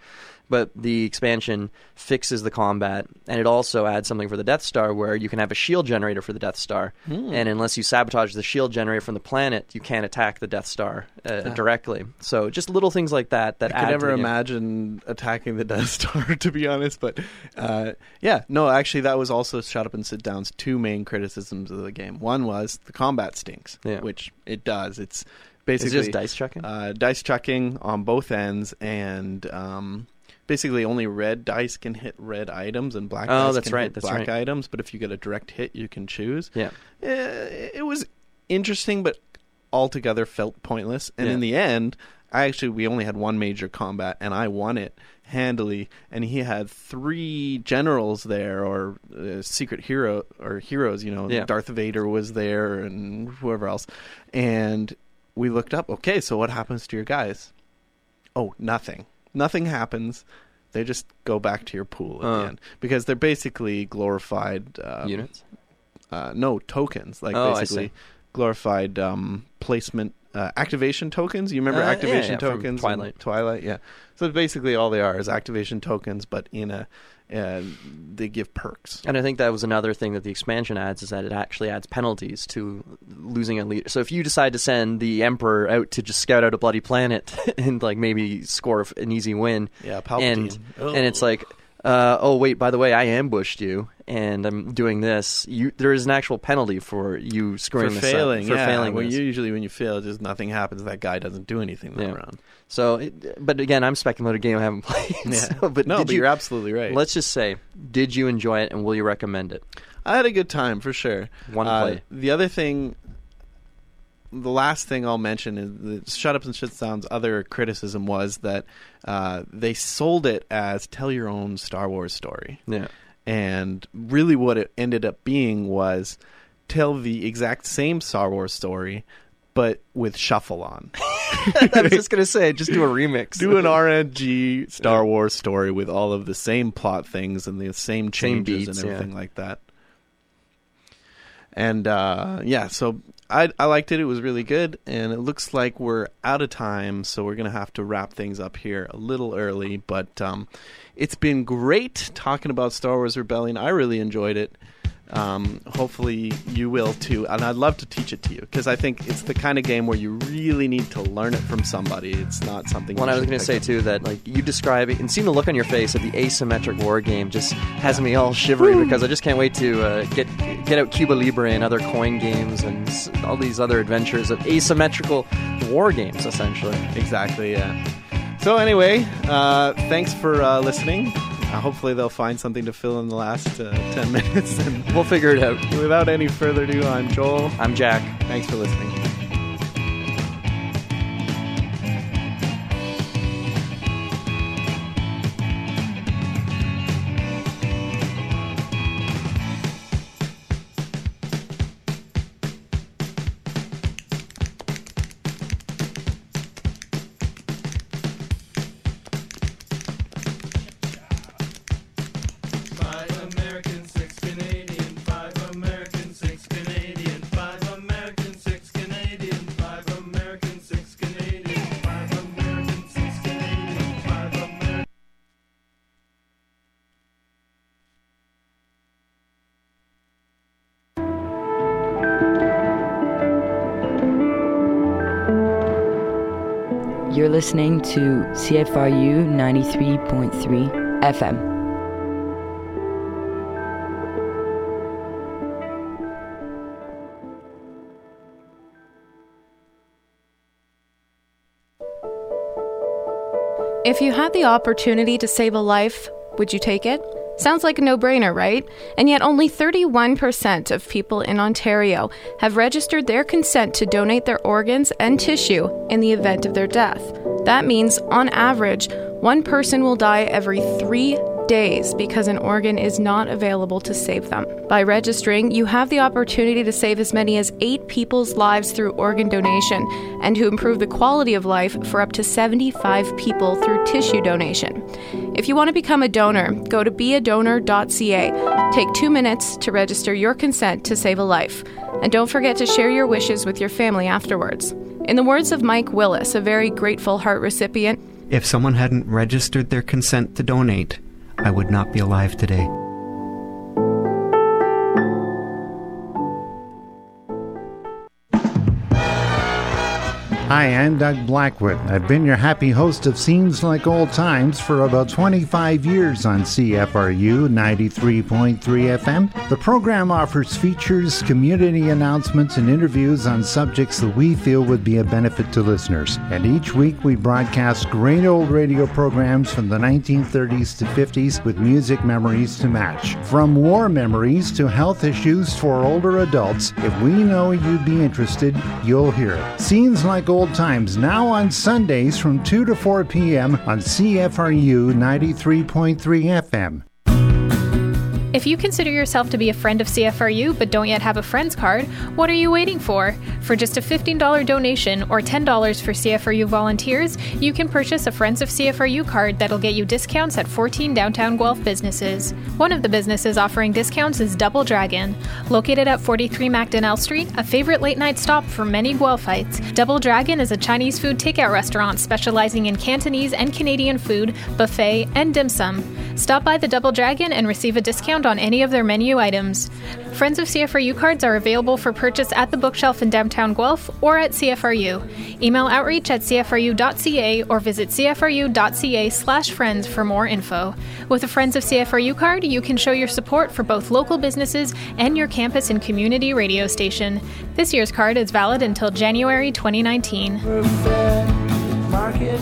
But the expansion fixes the combat, and it also adds something for the Death Star, where you can have a shield generator for the Death Star, Hmm. and unless you sabotage the shield generator from the planet, you can't attack the Death Star uh, directly. So just little things like that that I add could never imagine attacking the Death Star, (laughs) to be honest. But uh, yeah, no, actually, that was also Shut Up and Sit Down's two main criticisms of the game. One was the combat stinks, Yeah. which it does. It's It's basically just dice chucking. uh, dice chucking on both ends, and um, basically only red dice can hit red items and black Oh, dice that's can right, hit that's black right. items. But if you get a direct hit, you can choose. Yeah. Eh, it was interesting, but altogether felt pointless. And Yeah. in the end, I actually we only had one major combat, and I won it handily. And he had three generals there, or uh, secret hero or heroes. You know, Yeah. Darth Vader was there, and whoever else. And we looked up. Okay, so what happens to your guys? Oh, nothing. Nothing happens. They just go back to your pool at Uh. the end because they're basically glorified um, Units? uh, no tokens, like Oh, I basically see. glorified um, placement uh, activation tokens. You remember Uh, yeah, activation yeah, from tokens? in Twilight. Twilight, yeah. So basically, all they are is activation tokens, but in a uh, they give perks. And I think that was another thing that the expansion adds is that it actually adds penalties to losing a leader. So if you decide to send the emperor out to just scout out a bloody planet (laughs) and like maybe score an easy win, Yeah, and Palpatine. and it's like, uh, oh wait, by the way, I ambushed you and I'm doing this. You there is an actual penalty for you for screwing this up, failing, for yeah. failing. When this. usually when you fail, just nothing happens. That guy doesn't do anything that Yeah. round. So, it, but again, I'm speculating a game I haven't (laughs) played. Yeah. so- but no, but you, you're absolutely right. Let's just say, did you enjoy it, and will you recommend it? I had a good time for sure. One Uh, play. The other thing, the last thing I'll mention is the Shut Up and Shit Sound's other criticism was that uh, they sold it as tell your own Star Wars story. Yeah. And really, what it ended up being was tell the exact same Star Wars story, but with shuffle on. (laughs) (laughs) I was just gonna say, just do a remix. Do an RNG Star Wars story with all of the same plot things and the same Same changes beats, and yeah. everything like that. And uh, yeah, so I I liked it. It was really good, and it looks like we're out of time, so we're gonna have to wrap things up here a little early. But um, it's been great talking about Star Wars Rebellion. I really enjoyed it. Um, hopefully you will too, and I'd love to teach it to you because I think it's the kind of game where you really need to learn it from somebody. It's not something. Well, I was going to say up. too that like you describe it and seeing the look on your face of the asymmetric war game just has me all shivery because I just can't wait to uh, get get out Cuba Libre and other coin games and all these other adventures of asymmetrical war games essentially. Exactly, yeah. So anyway, uh, thanks for uh, listening. Uh, hopefully they'll find something to fill in the last uh, 10 (laughs) minutes. And We'll figure it out. without any further ado, I'm Joel. I'm Jack. Thanks for listening. You're listening to CFRU 93.3 FM. If you had the opportunity to save a life, would you take it? Sounds like a no brainer, right? And yet, only 31% of people in Ontario have registered their consent to donate their organs and tissue in the event of their death. That means, on average, one person will die every three days because an organ is not available to save them. By registering, you have the opportunity to save as many as eight people's lives through organ donation and to improve the quality of life for up to 75 people through tissue donation. If you want to become a donor, go to beadonor.ca. Take two minutes to register your consent to save a life. And don't forget to share your wishes with your family afterwards. In the words of Mike Willis, a very grateful heart recipient, If someone hadn't registered their consent to donate, I would not be alive today. Hi, I'm Doug Blackwood. I've been your happy host of Seems Like Old Times for about 25 years on CFRU 93.3 FM. The program offers features, community announcements, and interviews on subjects that we feel would be a benefit to listeners. And each week we broadcast great old radio programs from the 1930s to 50s with music memories to match. From war memories to health issues for older adults, if we know you'd be interested, you'll hear it. Seems Like Old Times now on Sundays from 2 to 4 p.m. on CFRU 93.3 FM. If you consider yourself to be a friend of CFRU but don't yet have a friends card, what are you waiting for? For just a $15 donation or $10 for CFRU volunteers, you can purchase a Friends of CFRU card that'll get you discounts at 14 downtown Guelph businesses. One of the businesses offering discounts is Double Dragon. Located at 43 Macdonell Street, a favorite late night stop for many Guelphites, Double Dragon is a Chinese food takeout restaurant specializing in Cantonese and Canadian food, buffet, and dim sum. Stop by the Double Dragon and receive a discount on any of their menu items. Friends of CFRU cards are available for purchase at the bookshelf in downtown Guelph or at CFRU. Email outreach at cfru.ca or visit cfru.ca slash friends for more info. With a Friends of CFRU card, you can show your support for both local businesses and your campus and community radio station. This year's card is valid until January 2019. Market